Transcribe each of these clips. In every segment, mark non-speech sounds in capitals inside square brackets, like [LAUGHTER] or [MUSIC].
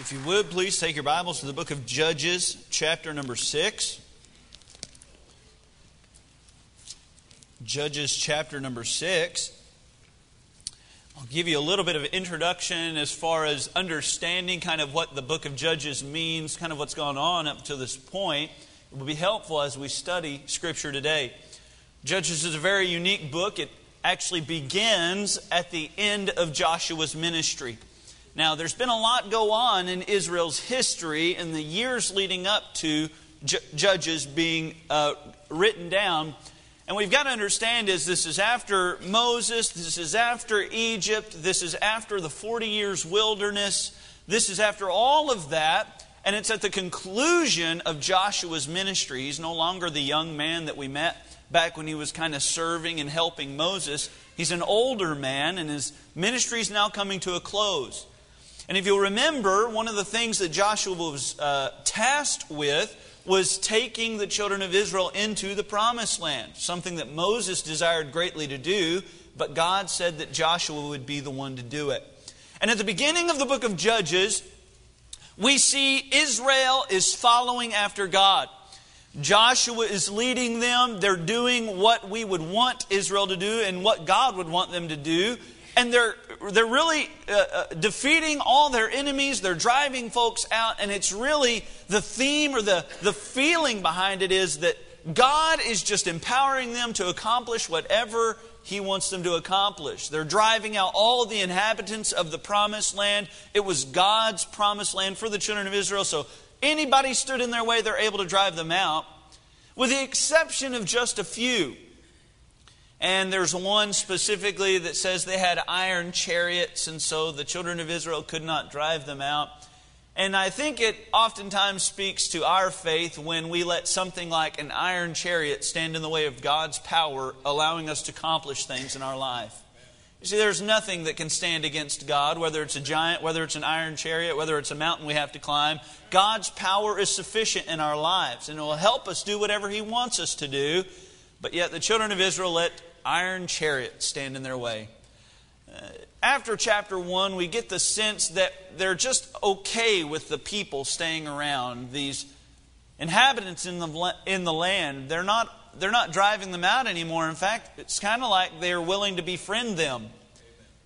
If you would, please take your Bibles to the book of Judges, chapter number 6. Judges, chapter number 6. I'll give you a little bit of introduction as far as understanding kind of what the book of Judges means, kind of what's gone on up to this point. It will be helpful as we study Scripture today. Judges is a very unique book. It actually begins at the end of Joshua's ministry. Now, there's been a lot go on in Israel's history in the years leading up to Judges being uh, written down. And we've got to understand is this is after Moses, this is after Egypt, this is after the 40 years wilderness, this is after all of that, and it's at the conclusion of Joshua's ministry. He's no longer the young man that we met back when he was kind of serving and helping Moses. He's an older man, and his ministry is now coming to a close. And if you'll remember, one of the things that Joshua was uh, tasked with was taking the children of Israel into the promised land, something that Moses desired greatly to do, but God said that Joshua would be the one to do it. And at the beginning of the book of Judges, we see Israel is following after God. Joshua is leading them. They're doing what we would want Israel to do and what God would want them to do and they're, they're really uh, uh, defeating all their enemies. They're driving folks out. And it's really the theme or the, the feeling behind it is that God is just empowering them to accomplish whatever He wants them to accomplish. They're driving out all the inhabitants of the promised land. It was God's promised land for the children of Israel. So anybody stood in their way, they're able to drive them out, with the exception of just a few. And there's one specifically that says they had iron chariots, and so the children of Israel could not drive them out. And I think it oftentimes speaks to our faith when we let something like an iron chariot stand in the way of God's power, allowing us to accomplish things in our life. You see, there's nothing that can stand against God, whether it's a giant, whether it's an iron chariot, whether it's a mountain we have to climb. God's power is sufficient in our lives, and it will help us do whatever He wants us to do. But yet, the children of Israel let iron chariot stand in their way. Uh, after chapter 1, we get the sense that they're just okay with the people staying around, these inhabitants in the, in the land. They're not, they're not driving them out anymore. In fact, it's kind of like they're willing to befriend them.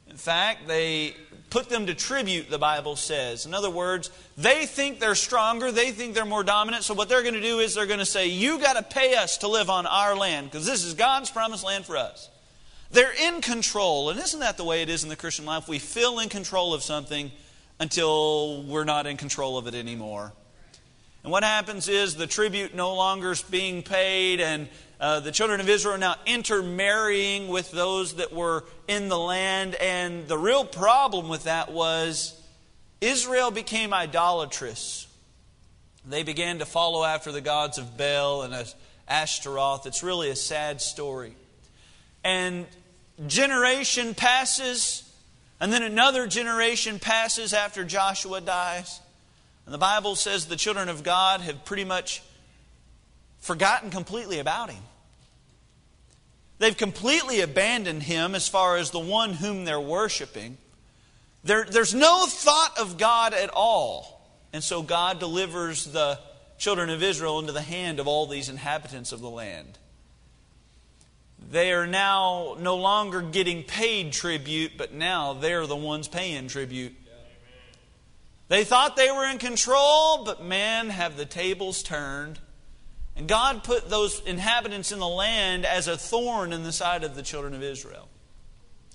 In fact, they put them to tribute, the Bible says. In other words, they think they're stronger, they think they're more dominant, so what they're going to do is they're going to say, You got to pay us to live on our land, because this is God's promised land for us. They're in control, and isn't that the way it is in the Christian life? We feel in control of something until we're not in control of it anymore. And what happens is the tribute no longer is being paid, and uh, the children of Israel are now intermarrying with those that were in the land. And the real problem with that was Israel became idolatrous. They began to follow after the gods of Baal and Ashtaroth. It's really a sad story. And generation passes, and then another generation passes after Joshua dies. And the Bible says the children of God have pretty much forgotten completely about him. They've completely abandoned him as far as the one whom they're worshiping. There, there's no thought of God at all. And so God delivers the children of Israel into the hand of all these inhabitants of the land. They are now no longer getting paid tribute, but now they're the ones paying tribute. They thought they were in control, but man, have the tables turned. And God put those inhabitants in the land as a thorn in the side of the children of Israel.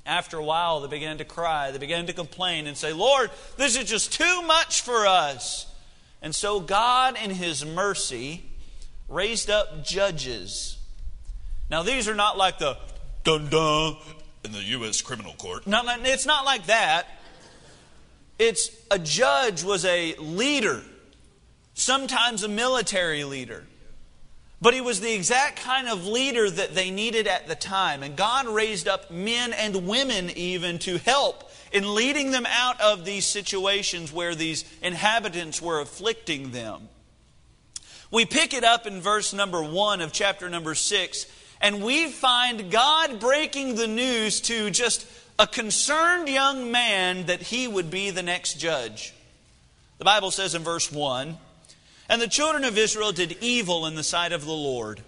After a while, they began to cry. They began to complain and say, Lord, this is just too much for us. And so God, in His mercy, raised up judges. Now, these are not like the dun dun in the U.S. criminal court. No, it's not like that. It's a judge was a leader, sometimes a military leader. But he was the exact kind of leader that they needed at the time. And God raised up men and women even to help in leading them out of these situations where these inhabitants were afflicting them. We pick it up in verse number one of chapter number six, and we find God breaking the news to just a concerned young man that he would be the next judge. The Bible says in verse 1 And the children of Israel did evil in the sight of the Lord,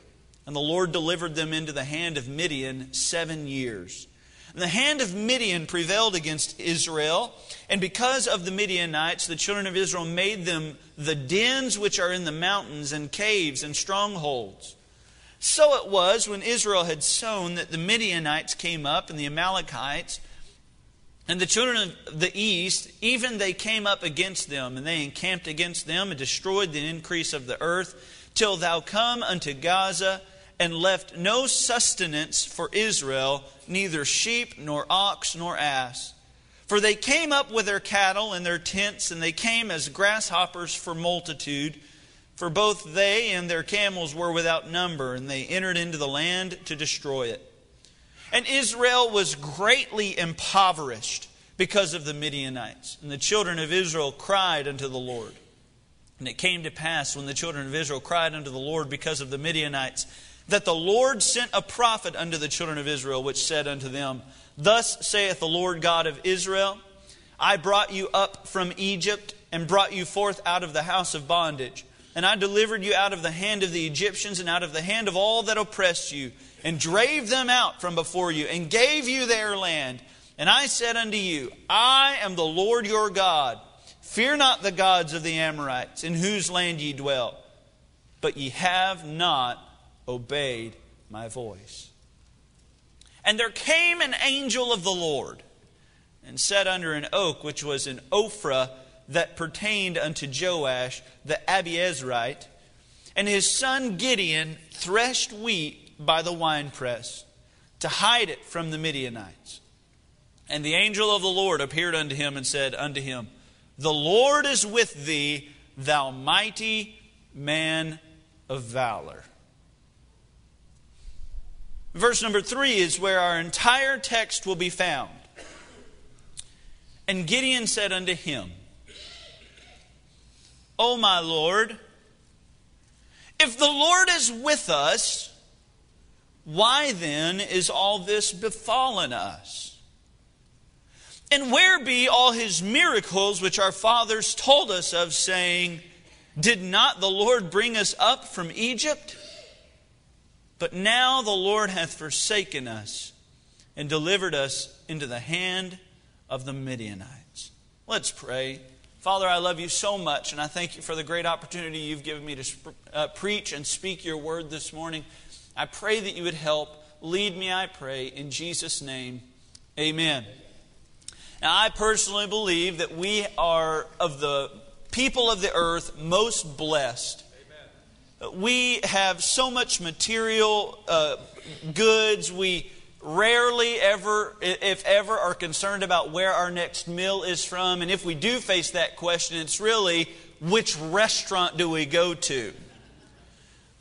and the Lord delivered them into the hand of Midian seven years. And the hand of Midian prevailed against Israel, and because of the Midianites, the children of Israel made them the dens which are in the mountains, and caves, and strongholds. So it was when Israel had sown that the Midianites came up, and the Amalekites, and the children of the east, even they came up against them, and they encamped against them, and destroyed the increase of the earth, till thou come unto Gaza, and left no sustenance for Israel, neither sheep, nor ox, nor ass. For they came up with their cattle and their tents, and they came as grasshoppers for multitude. For both they and their camels were without number, and they entered into the land to destroy it. And Israel was greatly impoverished because of the Midianites. And the children of Israel cried unto the Lord. And it came to pass when the children of Israel cried unto the Lord because of the Midianites, that the Lord sent a prophet unto the children of Israel, which said unto them, Thus saith the Lord God of Israel, I brought you up from Egypt and brought you forth out of the house of bondage. And I delivered you out of the hand of the Egyptians and out of the hand of all that oppressed you, and drave them out from before you, and gave you their land. And I said unto you, I am the Lord your God. Fear not the gods of the Amorites, in whose land ye dwell. But ye have not obeyed my voice. And there came an angel of the Lord, and sat under an oak which was in Ophrah that pertained unto Joash the Abiezrite, and his son Gideon threshed wheat by the winepress to hide it from the Midianites. And the angel of the Lord appeared unto him and said unto him, The Lord is with thee, thou mighty man of valor. Verse number three is where our entire text will be found. And Gideon said unto him, O my Lord, if the Lord is with us, why then is all this befallen us? And where be all his miracles which our fathers told us of, saying, Did not the Lord bring us up from Egypt? But now the Lord hath forsaken us and delivered us into the hand of the Midianites. Let's pray. Father, I love you so much, and I thank you for the great opportunity you've given me to uh, preach and speak your word this morning. I pray that you would help. Lead me, I pray, in Jesus' name. Amen. Now, I personally believe that we are, of the people of the earth, most blessed. Amen. We have so much material uh, goods. We rarely ever, if ever, are concerned about where our next meal is from. And if we do face that question, it's really which restaurant do we go to?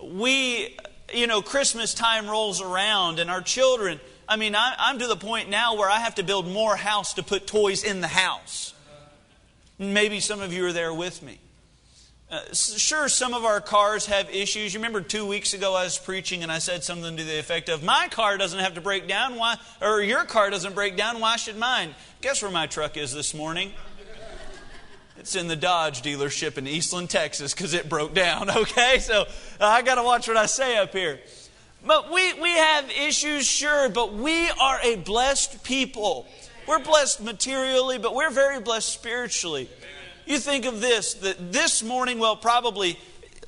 We, you know, Christmas time rolls around and our children, I mean, I, am to the point now where I have to build more house to put toys in the house. Maybe some of you are there with me. Uh, sure, some of our cars have issues. You remember two weeks ago I was preaching and I said something to the effect of, My car doesn't have to break down, why, or your car doesn't break down, why should mine? Guess where my truck is this morning? It's in the Dodge dealership in Eastland, Texas, because it broke down, [LAUGHS] okay? So uh, I got to watch what I say up here. But we, we have issues, sure, but we are a blessed people. We're blessed materially, but we're very blessed spiritually. You think of this that this morning, well, probably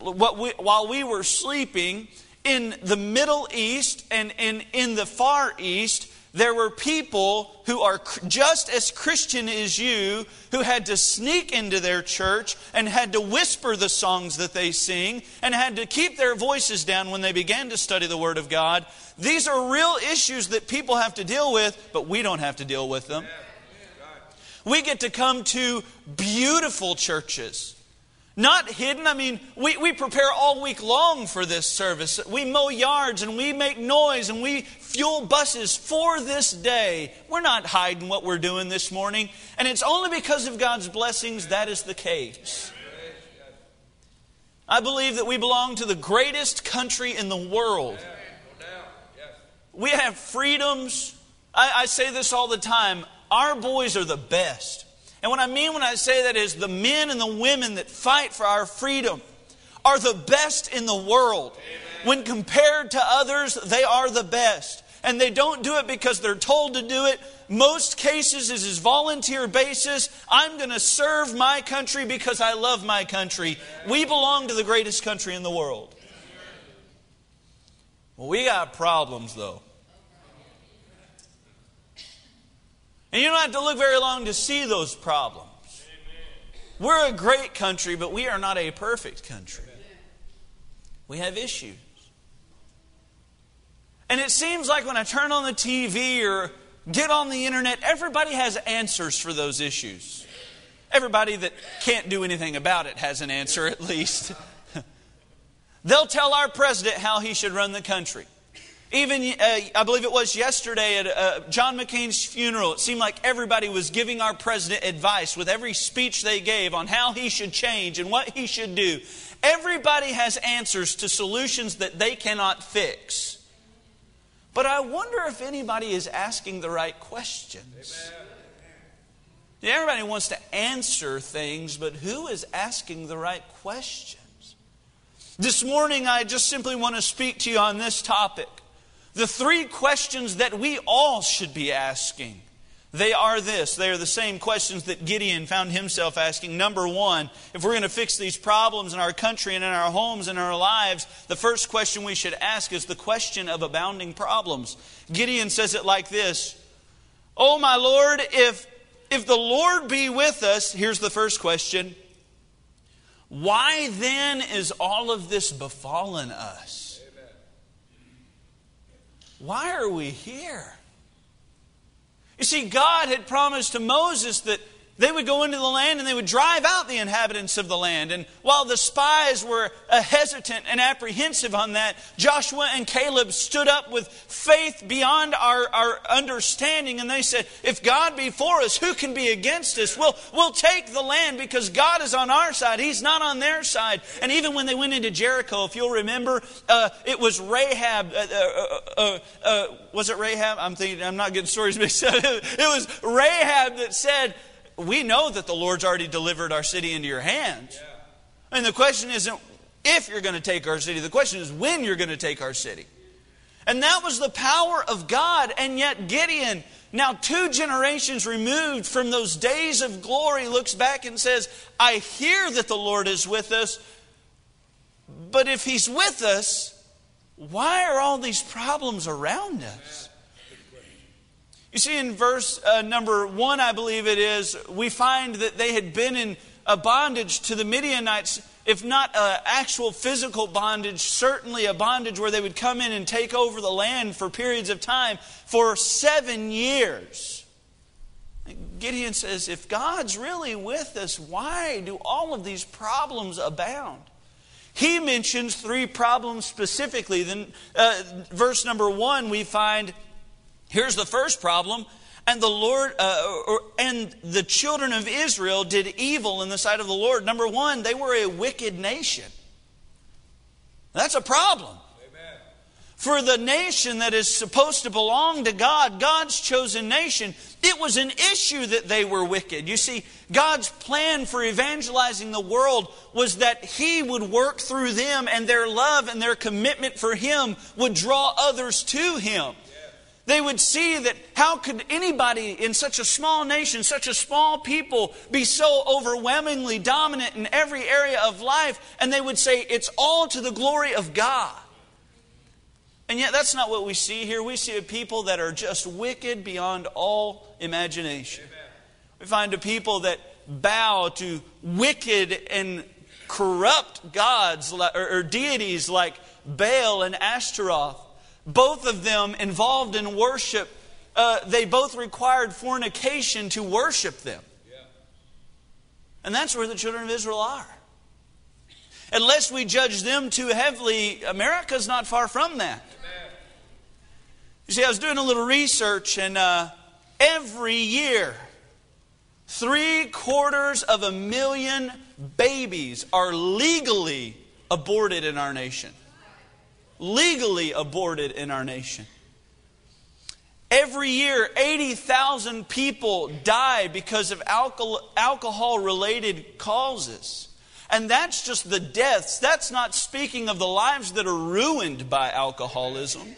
we, while we were sleeping in the Middle East and in, in the Far East, there were people who are just as Christian as you who had to sneak into their church and had to whisper the songs that they sing and had to keep their voices down when they began to study the Word of God. These are real issues that people have to deal with, but we don't have to deal with them. We get to come to beautiful churches. Not hidden. I mean, we, we prepare all week long for this service. We mow yards and we make noise and we fuel buses for this day. We're not hiding what we're doing this morning. And it's only because of God's blessings that is the case. I believe that we belong to the greatest country in the world. We have freedoms. I, I say this all the time our boys are the best. And what I mean when I say that is the men and the women that fight for our freedom are the best in the world. Amen. When compared to others, they are the best. And they don't do it because they're told to do it. Most cases is a volunteer basis. I'm going to serve my country because I love my country. We belong to the greatest country in the world. Well, we got problems though. And you don't have to look very long to see those problems. We're a great country, but we are not a perfect country. We have issues. And it seems like when I turn on the TV or get on the internet, everybody has answers for those issues. Everybody that can't do anything about it has an answer, at least. [LAUGHS] They'll tell our president how he should run the country. Even, uh, I believe it was yesterday at uh, John McCain's funeral, it seemed like everybody was giving our president advice with every speech they gave on how he should change and what he should do. Everybody has answers to solutions that they cannot fix. But I wonder if anybody is asking the right questions. Yeah, everybody wants to answer things, but who is asking the right questions? This morning, I just simply want to speak to you on this topic. The three questions that we all should be asking. They are this. They are the same questions that Gideon found himself asking. Number one, if we're going to fix these problems in our country and in our homes and our lives, the first question we should ask is the question of abounding problems. Gideon says it like this Oh, my Lord, if, if the Lord be with us, here's the first question why then is all of this befallen us? Why are we here? You see, God had promised to Moses that they would go into the land and they would drive out the inhabitants of the land. And while the spies were uh, hesitant and apprehensive on that, Joshua and Caleb stood up with faith beyond our, our understanding. And they said, If God be for us, who can be against us? We'll, we'll take the land because God is on our side. He's not on their side. And even when they went into Jericho, if you'll remember, uh, it was Rahab. Uh, uh, uh, uh was it Rahab? I'm thinking, I'm not getting stories mixed up. [LAUGHS] it was Rahab that said, we know that the Lord's already delivered our city into your hands. Yeah. And the question isn't if you're going to take our city, the question is when you're going to take our city. And that was the power of God. And yet, Gideon, now two generations removed from those days of glory, looks back and says, I hear that the Lord is with us, but if He's with us, why are all these problems around us? You see, in verse uh, number one, I believe it is, we find that they had been in a bondage to the Midianites, if not an actual physical bondage, certainly a bondage where they would come in and take over the land for periods of time for seven years. Gideon says, if God's really with us, why do all of these problems abound? He mentions three problems specifically. Then, uh, verse number one, we find Here's the first problem. And the Lord uh, or, and the children of Israel did evil in the sight of the Lord. Number one, they were a wicked nation. That's a problem. Amen. For the nation that is supposed to belong to God, God's chosen nation, it was an issue that they were wicked. You see, God's plan for evangelizing the world was that He would work through them, and their love and their commitment for Him would draw others to Him. They would see that how could anybody in such a small nation, such a small people, be so overwhelmingly dominant in every area of life? And they would say, it's all to the glory of God. And yet, that's not what we see here. We see a people that are just wicked beyond all imagination. Amen. We find a people that bow to wicked and corrupt gods or, deities like Baal and Ashtaroth both of them involved in worship, uh, they both required fornication to worship them. And that's where the children of Israel are. Unless we judge them too heavily, America's not far from that. You see, I was doing a little research, and uh, every year, three quarters of a million babies are legally aborted in our nation legally aborted in our nation. Every year, 80,000 people die because of alcohol related causes. And that's just the deaths. That's not speaking of the lives that are ruined by alcoholism.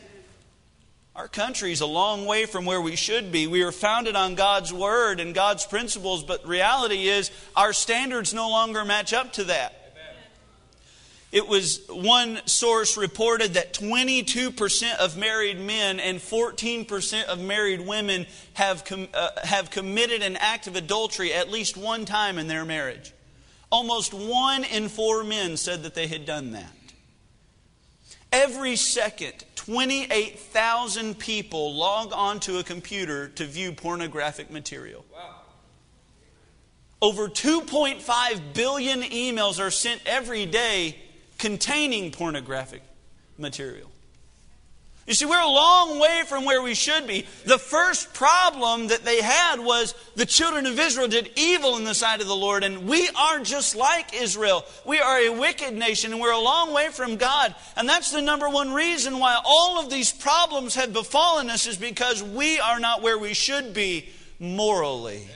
Our country is a long way from where we should be. We are founded on God's Word and God's principles, but reality is our standards no longer match up to that. It was one source reported that 22% of married men and 14% of married women have, com- uh, have committed an act of adultery at least one time in their marriage. Almost one in four men said that they had done that. Every second, 28,000 people log onto a computer to view pornographic material. Wow. Over 2.5 billion emails are sent every day containing pornographic material. You see, we're a long way from where we should be. The first problem that they had was the children of Israel did evil in the sight of the Lord, and we are just like Israel. We are a wicked nation, and we're a long way from God. And that's the number one reason why all of these problems have befallen us, is because we are not where we should be morally. Amen.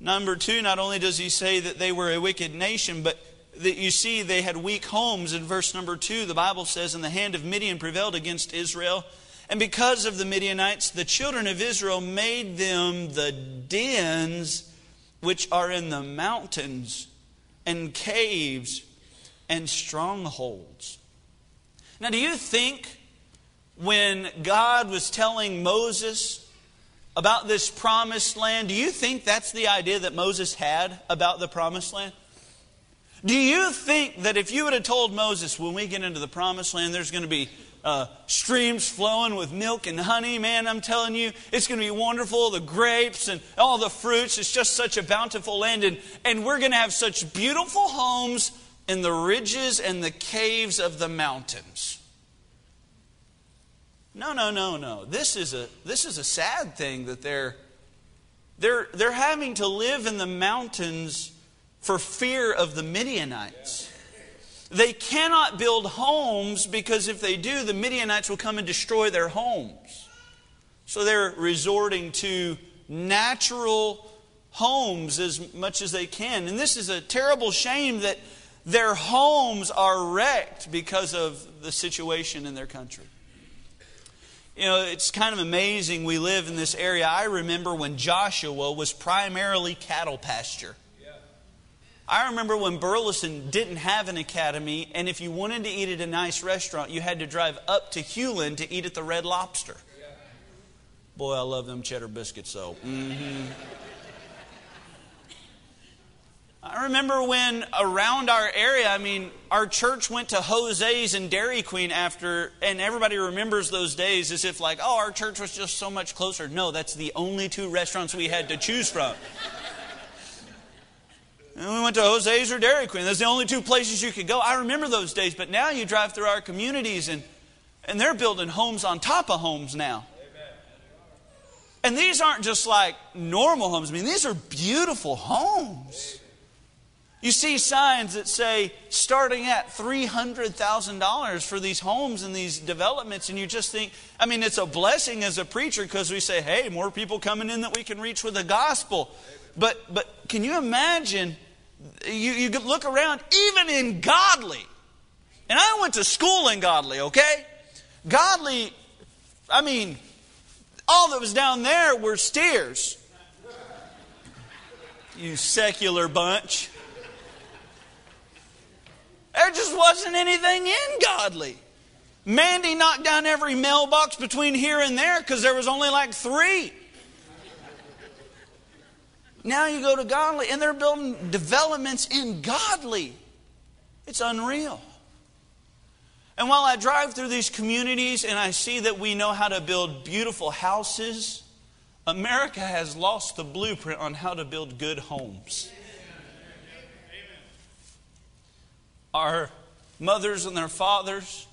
Number two, not only does he say that they were a wicked nation, but that you see they had weak homes. In verse number two, the Bible says, And the hand of Midian prevailed against Israel. And because of the Midianites, the children of Israel made them the dens which are in the mountains and caves and strongholds. Now, do you think when God was telling Moses about this promised land, do you think that's the idea that Moses had about the promised land? Do you think that if you would have told Moses, when we get into the promised land, there's going to be uh, streams flowing with milk and honey, man, I'm telling you, it's going to be wonderful. The grapes and all the fruits, it's just such a bountiful land. And, and we're going to have such beautiful homes in the ridges and the caves of the mountains. No, no, no, no. This is a, this is a sad thing that they're, they're, they're having to live in the mountains for fear of the Midianites. They cannot build homes because if they do, the Midianites will come and destroy their homes. So they're resorting to natural homes as much as they can. And this is a terrible shame that their homes are wrecked because of the situation in their country. You know, it's kind of amazing we live in this area. I remember when Joshua was primarily cattle pasture. I remember when Burleson didn't have an academy, and if you wanted to eat at a nice restaurant, you had to drive up to Hulen to eat at the Red Lobster. Boy, I love them cheddar biscuits, though. Mm-hmm. I remember when around our area, I mean, our church went to Jose's and Dairy Queen after, and everybody remembers those days as if, like, oh, our church was just so much closer. No, that's the only two restaurants we had to choose from. And we went to Jose's or Dairy Queen. Those are the only two places you could go. I remember those days, but now you drive through our communities and, and they're building homes on top of homes now. And these aren't just like normal homes. I mean, these are beautiful homes. You see signs that say starting at $300,000 for these homes and these developments, and you just think, I mean, it's a blessing as a preacher because we say, hey, more people coming in that we can reach with the gospel. But, but can you imagine? You, you look around, even in Godley, and I went to school in Godley, okay? Godley, I mean, all that was down there were steers. You secular bunch. There just wasn't anything in Godley. Mandy knocked down every mailbox between here and there because there was only like three. Now you go to Godley, and they're building developments in Godley. It's unreal. And while I drive through these communities and I see that we know how to build beautiful houses, America has lost the blueprint on how to build good homes. Our mothers and their fathers,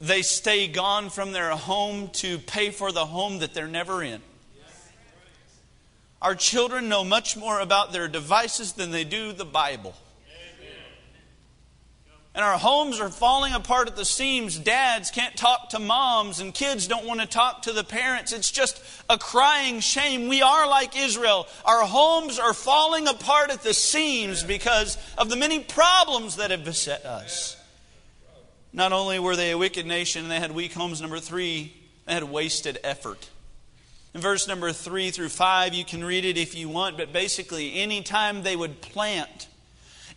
they stay gone from their home to pay for the home that they're never in. Our children know much more about their devices than they do the Bible. and our homes are falling apart at the seams. Dads can't talk to moms, and kids don't want to talk to the parents. It's just a crying shame. We are like Israel. Our homes are falling apart at the seams because of the many problems that have beset us. Not only were they a wicked nation they had weak homes, number three, they had wasted effort. In verse number three through five, you can read it if you want, but basically, anytime they would plant,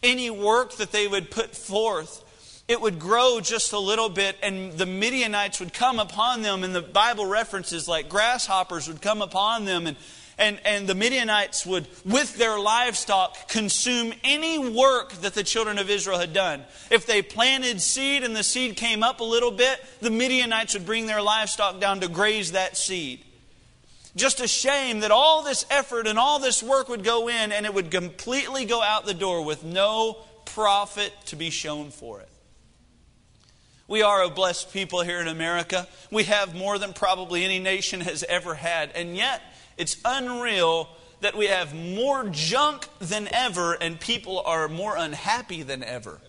any work that they would put forth, it would grow just a little bit, and the Midianites would come upon them, and the Bible references like grasshoppers would come upon them, and, and, and the Midianites would, with their livestock, consume any work that the children of Israel had done. If they planted seed and the seed came up a little bit, the Midianites would bring their livestock down to graze that seed. Just a shame that all this effort and all this work would go in and it would completely go out the door with no profit to be shown for it. We are a blessed people here in America. We have more than probably any nation has ever had. And yet, it's unreal that we have more junk than ever and people are more unhappy than ever.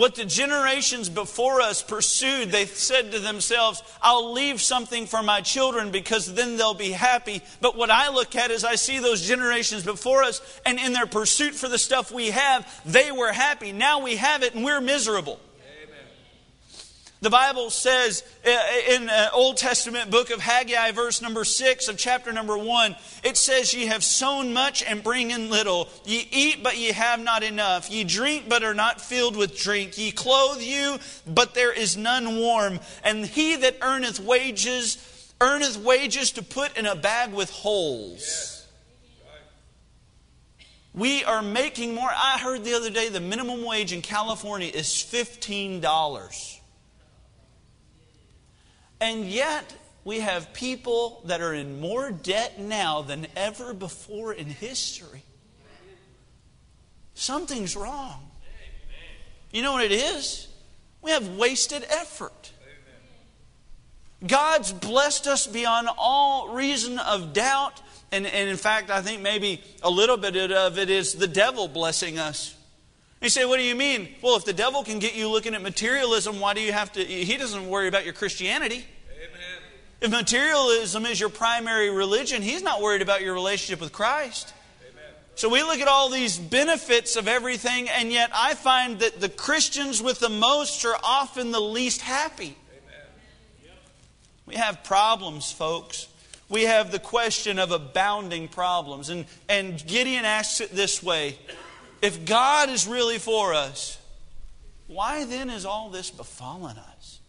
What the generations before us pursued, they said to themselves, I'll leave something for my children because then they'll be happy. But what I look at is I see those generations before us, and in their pursuit for the stuff we have, they were happy. Now we have it and we're miserable. The Bible says uh, in the Old Testament book of Haggai, verse number 6 of chapter number 1, it says, Ye have sown much and bring in little. Ye eat, but ye have not enough. Ye drink, but are not filled with drink. Ye clothe you, but there is none warm. And he that earneth wages, earneth wages to put in a bag with holes. We are making more. I heard the other day the minimum wage in California is $15. And yet, we have people that are in more debt now than ever before in history. Something's wrong. You know what it is? We have wasted effort. God's blessed us beyond all reason of doubt. And, and in fact, I think maybe a little bit of it is the devil blessing us. You say, what do you mean? Well, if the devil can get you looking at materialism, why do you have to? He doesn't worry about your Christianity. Amen. If materialism is your primary religion, he's not worried about your relationship with Christ. Amen. So we look at all these benefits of everything, and yet I find that the Christians with the most are often the least happy. Amen. We have problems, folks. We have the question of abounding problems. And, and Gideon asks it this way if God is really for us, why then is all this befallen us?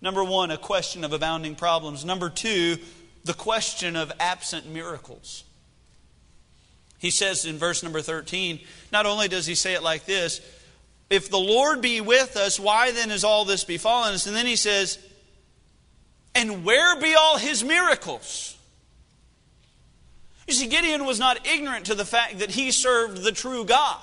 Number one, a question of abounding problems. Number two, the question of absent miracles. He says in verse number 13, not only does he say it like this, if the Lord be with us, why then is all this befallen us? And then he says, and where be all his miracles? You see, Gideon was not ignorant to the fact that he served the true God.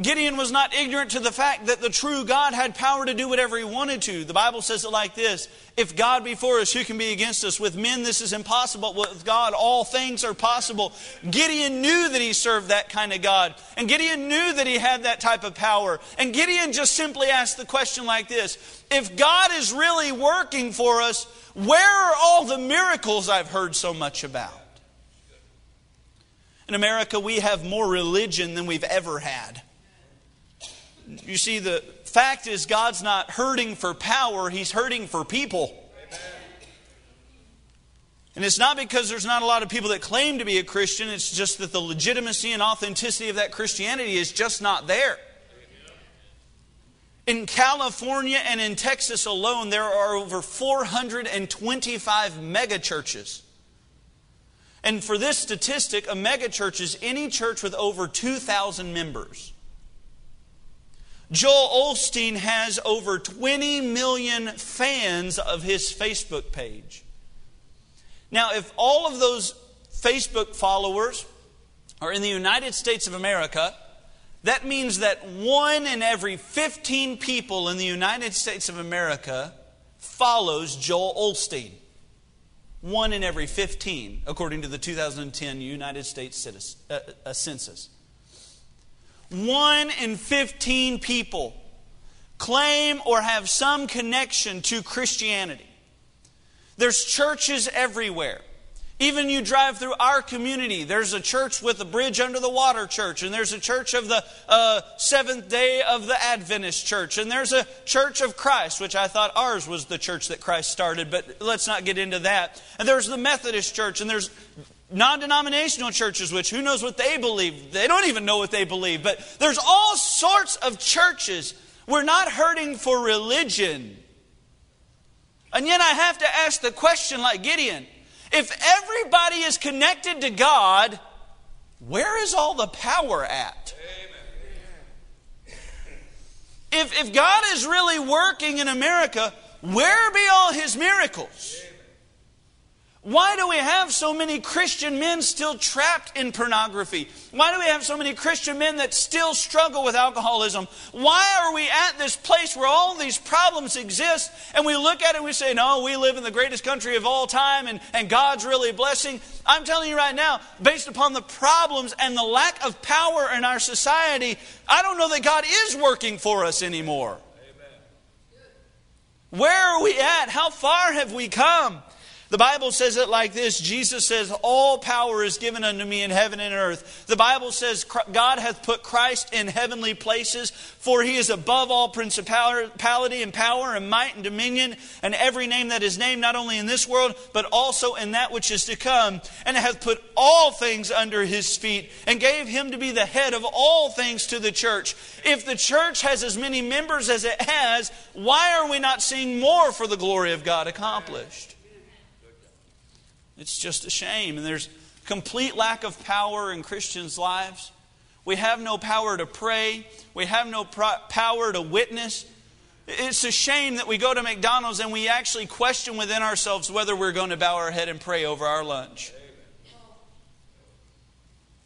Gideon was not ignorant to the fact that the true God had power to do whatever he wanted to. The Bible says it like this If God be for us, who can be against us? With men, this is impossible. With God, all things are possible. Gideon knew that he served that kind of God. And Gideon knew that he had that type of power. And Gideon just simply asked the question like this If God is really working for us, where are all the miracles I've heard so much about? In America, we have more religion than we've ever had. You see, the fact is, God's not hurting for power, He's hurting for people. And it's not because there's not a lot of people that claim to be a Christian, it's just that the legitimacy and authenticity of that Christianity is just not there. In California and in Texas alone, there are over 425 megachurches. And for this statistic, a megachurch is any church with over 2,000 members. Joel Osteen has over 20 million fans of his Facebook page. Now, if all of those Facebook followers are in the United States of America, that means that one in every 15 people in the United States of America follows Joel Osteen. One in every 15, according to the 2010 United States uh, uh, Census. one in 15 people claim or have some connection to Christianity. There's churches everywhere. Even you drive through our community, there's a church with a bridge under the water church, and there's a church of the uh, Seventh day of the Adventist church, and there's a church of Christ, which I thought ours was the church that Christ started, but let's not get into that. And there's the Methodist church, and there's non denominational churches, which who knows what they believe? They don't even know what they believe, but there's all sorts of churches. We're not hurting for religion. And yet I have to ask the question like Gideon if everybody is connected to God, where is all the power at? If, if God is really working in America, where be all his miracles? Why do we have so many Christian men still trapped in pornography? Why do we have so many Christian men that still struggle with alcoholism? Why are we at this place where all these problems exist and we look at it and we say, no, we live in the greatest country of all time and, and God's really blessing? I'm telling you right now, based upon the problems and the lack of power in our society, I don't know that God is working for us anymore. Amen. Where are we at? How far have we come? The Bible says it like this Jesus says, All power is given unto me in heaven and earth. The Bible says, God hath put Christ in heavenly places, for he is above all principality and power and might and dominion and every name that is named, not only in this world, but also in that which is to come, and hath put all things under his feet, and gave him to be the head of all things to the church. If the church has as many members as it has, why are we not seeing more for the glory of God accomplished? It's just a shame. And there's complete lack of power in Christians' lives. We have no power to pray, we have no pro- power to witness. It's a shame that we go to McDonald's and we actually question within ourselves whether we're going to bow our head and pray over our lunch.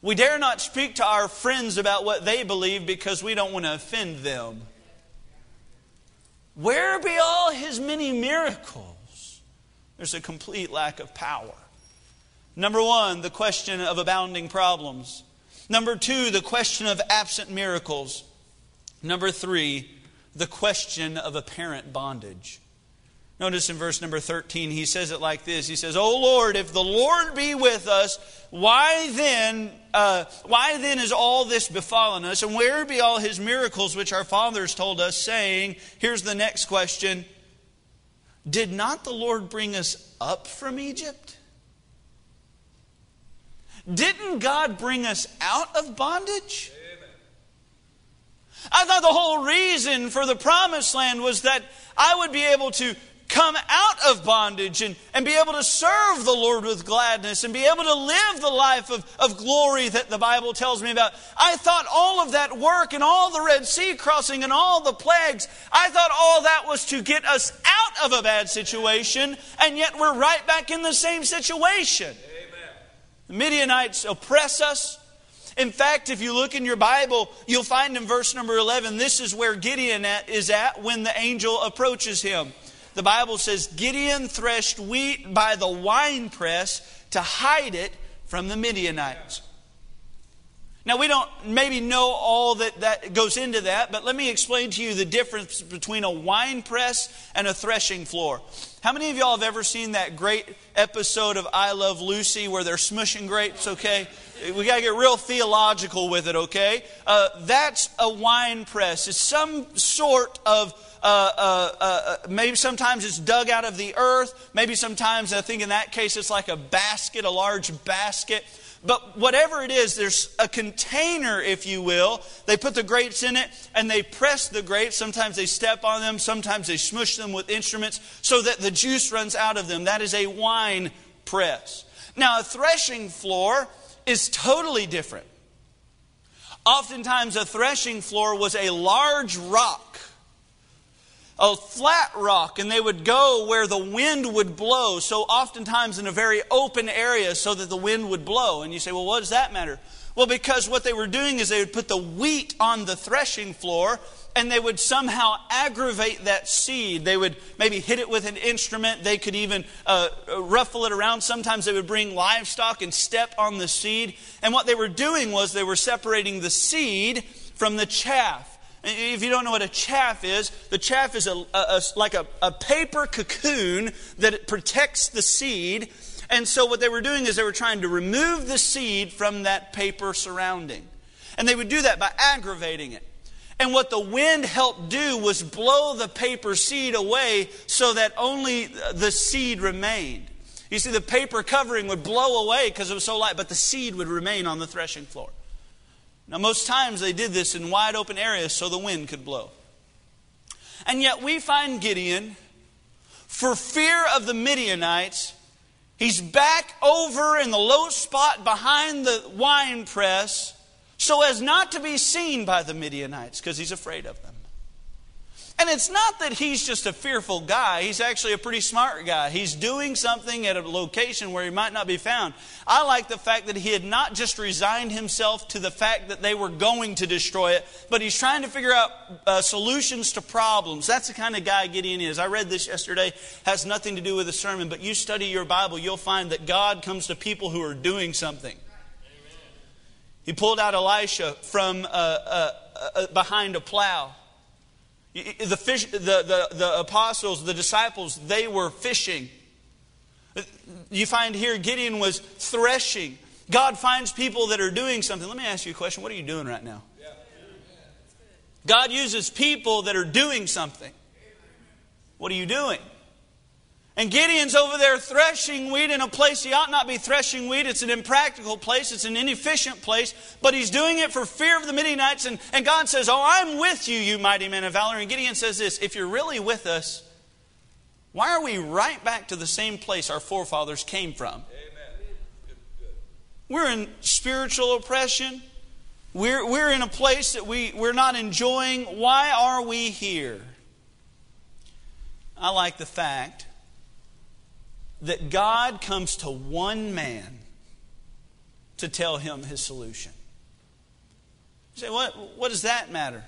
We dare not speak to our friends about what they believe because we don't want to offend them. Where be all his many miracles? There's a complete lack of power. Number one, the question of abounding problems. Number two, the question of absent miracles. Number three, the question of apparent bondage. Notice in verse number 13, he says it like this He says, O Lord, if the Lord be with us, why then, uh, why then is all this befallen us? And where be all his miracles which our fathers told us, saying, Here's the next question Did not the Lord bring us up from Egypt? Didn't God bring us out of bondage? I thought the whole reason for the promised land was that I would be able to come out of bondage and, and be able to serve the Lord with gladness and be able to live the life of, of glory that the Bible tells me about. I thought all of that work and all the Red Sea crossing and all the plagues, I thought all that was to get us out of a bad situation, and yet we're right back in the same situation. The Midianites oppress us. In fact, if you look in your Bible, you'll find in verse number 11, this is where Gideon is at when the angel approaches him. The Bible says, Gideon threshed wheat by the winepress to hide it from the Midianites. Now, we don't maybe know all that, that goes into that, but let me explain to you the difference between a wine press and a threshing floor. How many of y'all have ever seen that great episode of I Love Lucy where they're smushing grapes, okay? We got to get real theological with it, okay? Uh, that's a wine press. It's some sort of uh, uh, uh, maybe sometimes it's dug out of the earth. Maybe sometimes, I think in that case, it's like a basket, a large basket. But whatever it is, there's a container, if you will. They put the grapes in it and they press the grapes. Sometimes they step on them, sometimes they smush them with instruments so that the juice runs out of them. That is a wine press. Now, a threshing floor is totally different. Oftentimes, a threshing floor was a large rock a flat rock and they would go where the wind would blow. So, oftentimes in a very open area so that the wind would blow. And you say, well, what does that matter? Well, because what they were doing is they would put the wheat on the threshing floor and they would somehow aggravate that seed. They would maybe hit it with an instrument. They could even uh, ruffle it around. Sometimes they would bring livestock and step on the seed. And what they were doing was they were separating the seed from the chaff. If you don't know what a chaff is, the chaff is a, a, like a, a paper cocoon that protects the seed. And so what they were doing is they were trying to remove the seed from that paper surrounding. And they would do that by aggravating it. And what the wind helped do was blow the paper seed away so that only the seed remained. You see, the paper covering would blow away because it was so light, but the seed would remain on the threshing floor. Now, most times they did this in wide open areas so the wind could blow. And yet we find Gideon, for fear of the Midianites, he's back over in the low spot behind the wine press so as not to be seen by the Midianites because he's afraid of them. And it's not that he's just a fearful guy. He's actually a pretty smart guy. He's doing something at a location where he might not be found. I like the fact that he had not just resigned himself to the fact that they were going to destroy it, but he's trying to figure out uh, solutions to problems. That's the kind of guy Gideon is. I read this yesterday, has nothing to do with the sermon, but you study your Bible, you'll find that God comes to people who are doing something. He pulled out Elisha from uh, uh, uh, behind a plow. The, fish, the, the, the apostles, the disciples, they were fishing. You find here Gideon was threshing. God finds people that are doing something. Let me ask you a question. What are you doing right now? God uses people that are doing something. What are you doing? And Gideon's over there threshing wheat in a place he ought not be threshing wheat. It's an impractical place, it's an inefficient place, but he's doing it for fear of the Midianites. And, and God says, Oh, I'm with you, you mighty men of valor. And Gideon says this If you're really with us, why are we right back to the same place our forefathers came from? We're in spiritual oppression. We're, we're in a place that we, we're not enjoying. Why are we here? I like the fact that God comes to one man to tell him his solution. You say, what, what does that matter?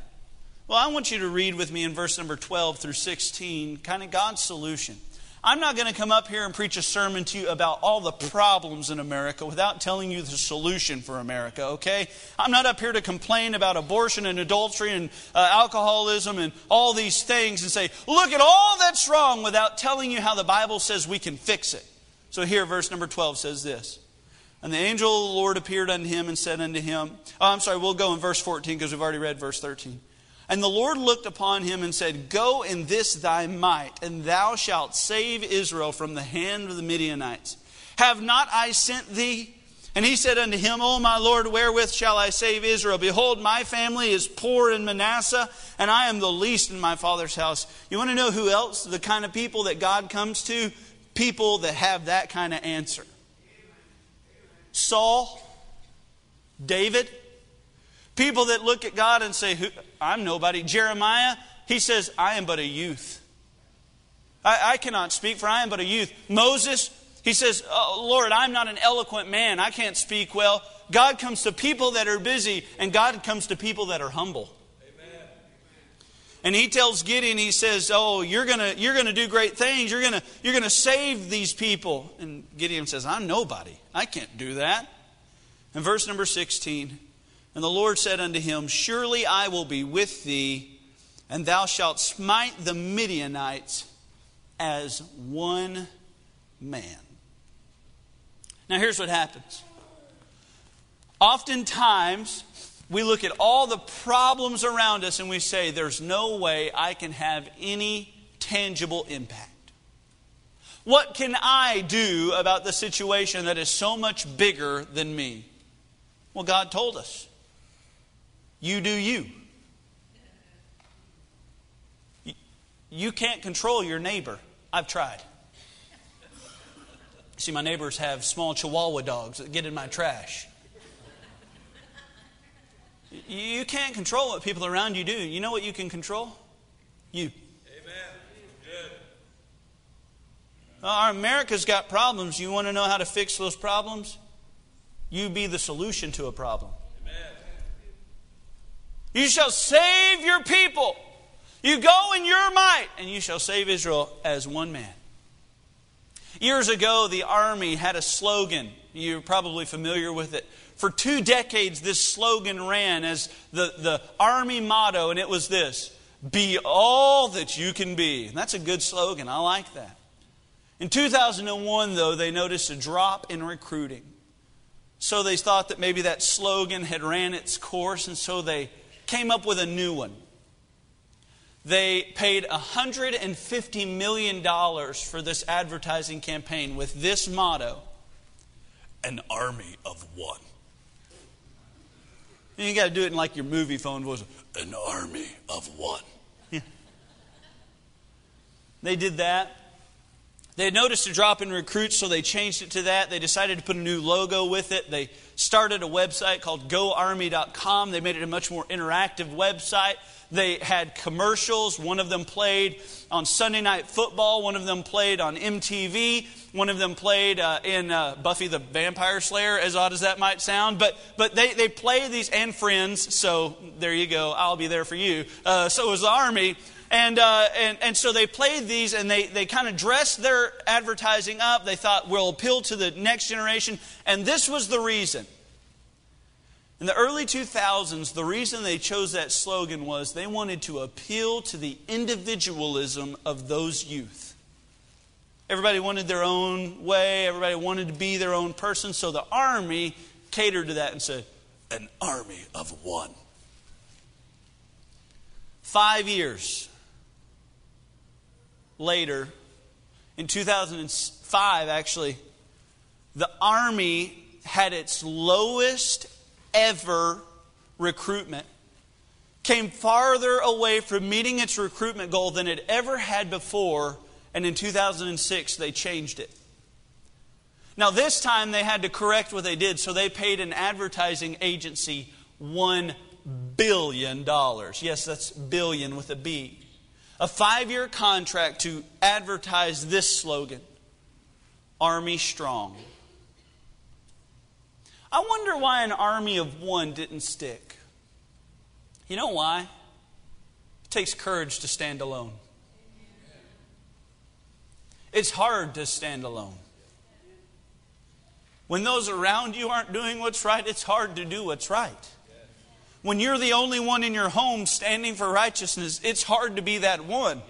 Well, I want you to read with me in verse number 12 through 16, kind of God's solution. I'm not going to come up here and preach a sermon to you about all the problems in America without telling you the solution for America, okay? I'm not up here to complain about abortion and adultery and uh, alcoholism and all these things and say, look at all that's wrong without telling you how the Bible says we can fix it. So here, verse number 12 says this. And the angel of the Lord appeared unto him and said unto him, Oh, I'm sorry, we'll go in verse 14 because we've already read verse 13. And the Lord looked upon him and said, Go in this thy might, and thou shalt save Israel from the hand of the Midianites. Have not I sent thee? And he said unto him, O my Lord, wherewith shall I save Israel? Behold, my family is poor in Manasseh, and I am the least in my father's house. You want to know who else? The kind of people that God comes to? People that have that kind of answer. Saul, David, People that look at God and say, I'm nobody. Jeremiah, he says, I am but a youth. I, I cannot speak, for I am but a youth. Moses, he says, oh, Lord, I'm not an eloquent man. I can't speak well. God comes to people that are busy, and God comes to people that are humble. And he tells Gideon, he says, Oh, you're gonna you're gonna do great things. You're gonna you're gonna save these people. And Gideon says, I'm nobody. I can't do that. And verse number 16, and the Lord said unto him, Surely I will be with thee, and thou shalt smite the Midianites as one man. Now, here's what happens. Oftentimes, we look at all the problems around us and we say, There's no way I can have any tangible impact. What can I do about the situation that is so much bigger than me? Well, God told us. You do you. You can't control your neighbor. I've tried. See, my neighbors have small chihuahua dogs that get in my trash. You can't control what people around you do. You know what you can control? You. Amen. Good. Our America's got problems. You want to know how to fix those problems? you be the solution to a problem. You shall save your people. You go in your might, and you shall save Israel as one man. Years ago, the Army had a slogan. You're probably familiar with it. For two decades, this slogan ran as the, the Army motto, and it was this Be all that you can be. And that's a good slogan. I like that. In 2001, though, they noticed a drop in recruiting. So they thought that maybe that slogan had ran its course, and so they came up with a new one. They paid $150 million for this advertising campaign with this motto An army of one. You got to do it in like your Moviefone voice An army of one. Yeah. They did that. They noticed a drop in recruits, so they changed it to that. They decided to put a new logo with it. They started a website called goarmy.com. They made it a much more interactive website. They had commercials. One of them played on Sunday Night Football, one of them played on MTV, one of them played uh, in uh, Buffy the Vampire Slayer, as odd as that might sound. But, but they, they play these, and Friends, so there you go. I'll be there for you. Uh, so was the Army. And, uh, and, and so they played these and they, they kind of dressed their advertising up. They thought, we'll appeal to the next generation. And this was the reason. In the early 2000s, the reason they chose that slogan was they wanted to appeal to the individualism of those youth. Everybody wanted their own way, everybody wanted to be their own person, so the army catered to that and said, an army of one. Five years later, in 2005, actually, the Army had its lowest ever recruitment, came farther away from meeting its recruitment goal than it ever had before, and in 2006, they changed it. Now, this time they had to correct what they did, so they paid an advertising agency $1 billion. Yes, that's billion with a B a five year contract to advertise this slogan Army Strong. I wonder why an army of one didn't stick. You know why? It takes courage to stand alone. It's hard to stand alone. When those around you aren't doing what's right, it's hard to do what's right. When you're the only one in your home standing for righteousness, it's hard to be that one.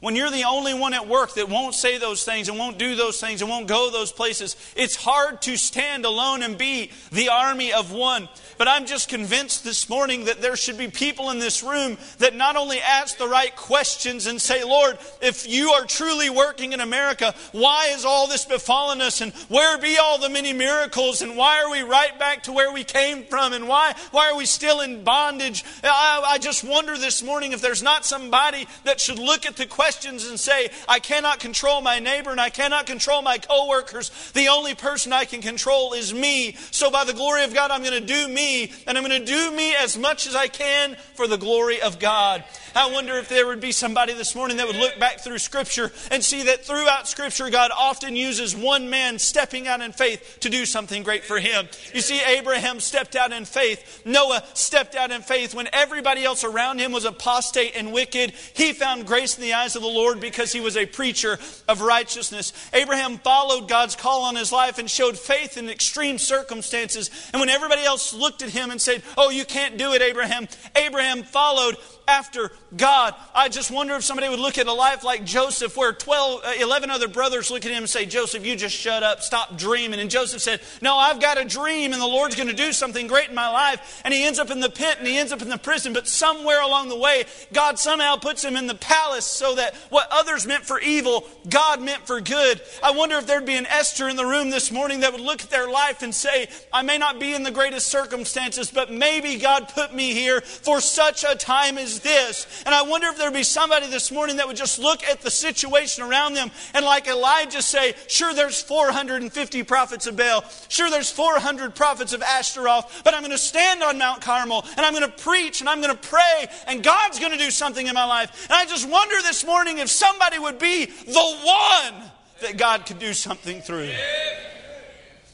When you're the only one at work that won't say those things and won't do those things and won't go those places, it's hard to stand alone and be the army of one. But I'm just convinced this morning that there should be people in this room that not only ask the right questions and say, Lord, if you are truly working in America, why has all this befallen us? And where be all the many miracles? And why are we right back to where we came from? And why, why are we still in bondage? I, I just wonder this morning if there's not somebody that should look at the questions and say, I cannot control my neighbor and I cannot control my coworkers. The only person I can control is me. So by the glory of God, I'm going to do me and I'm going to do me as much as I can for the glory of God. I wonder if there would be somebody this morning that would look back through Scripture and see that throughout Scripture, God often uses one man stepping out in faith to do something great for him. You see, Abraham stepped out in faith. Noah stepped out in faith. When everybody else around him was apostate and wicked, he found grace in the eyes of the Lord because he was a preacher of righteousness. Abraham followed God's call on his life and showed faith in extreme circumstances. And when everybody else looked at him and said, Oh, you can't do it, Abraham, Abraham followed after God. I just wonder if somebody would look at a life like Joseph, where 12, uh, 11 other brothers look at him and say, Joseph, you just shut up, stop dreaming. And Joseph said, No, I've got a dream, and the Lord's going to do something great in my life. And he ends up in the pit and he ends up in the prison, but somewhere along the way, God somehow puts him in the palace so that what others meant for evil, God meant for good. I wonder if there'd be an Esther in the room this morning that would look at their life and say, I may not be in the greatest circumstances, but maybe God put me here for such a time as this. And I wonder if there'd be somebody this morning that would just look at the situation around them and, like Elijah, say, Sure, there's 450 prophets of Baal. Sure, there's 400 prophets of Ashtaroth. But I'm going to stand on Mount Carmel and I'm going to preach and I'm going to pray and God's going to do something in my life. And I just wonder this morning if somebody would be the one that God could do something through.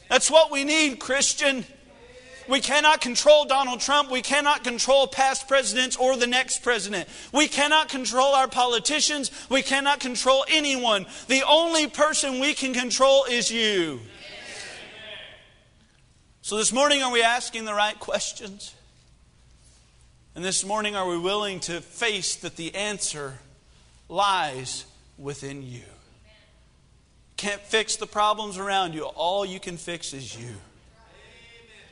That's what we need, Christian. We cannot control Donald Trump. We cannot control past presidents or the next president. We cannot control our politicians. We cannot control anyone. The only person we can control is you. So this morning, are we asking the right questions? And this morning, are we willing to face that the answer lies within you? Can't fix the problems around you. All you can fix is you.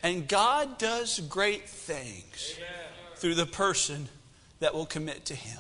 And God does great things through the person that will commit to Him.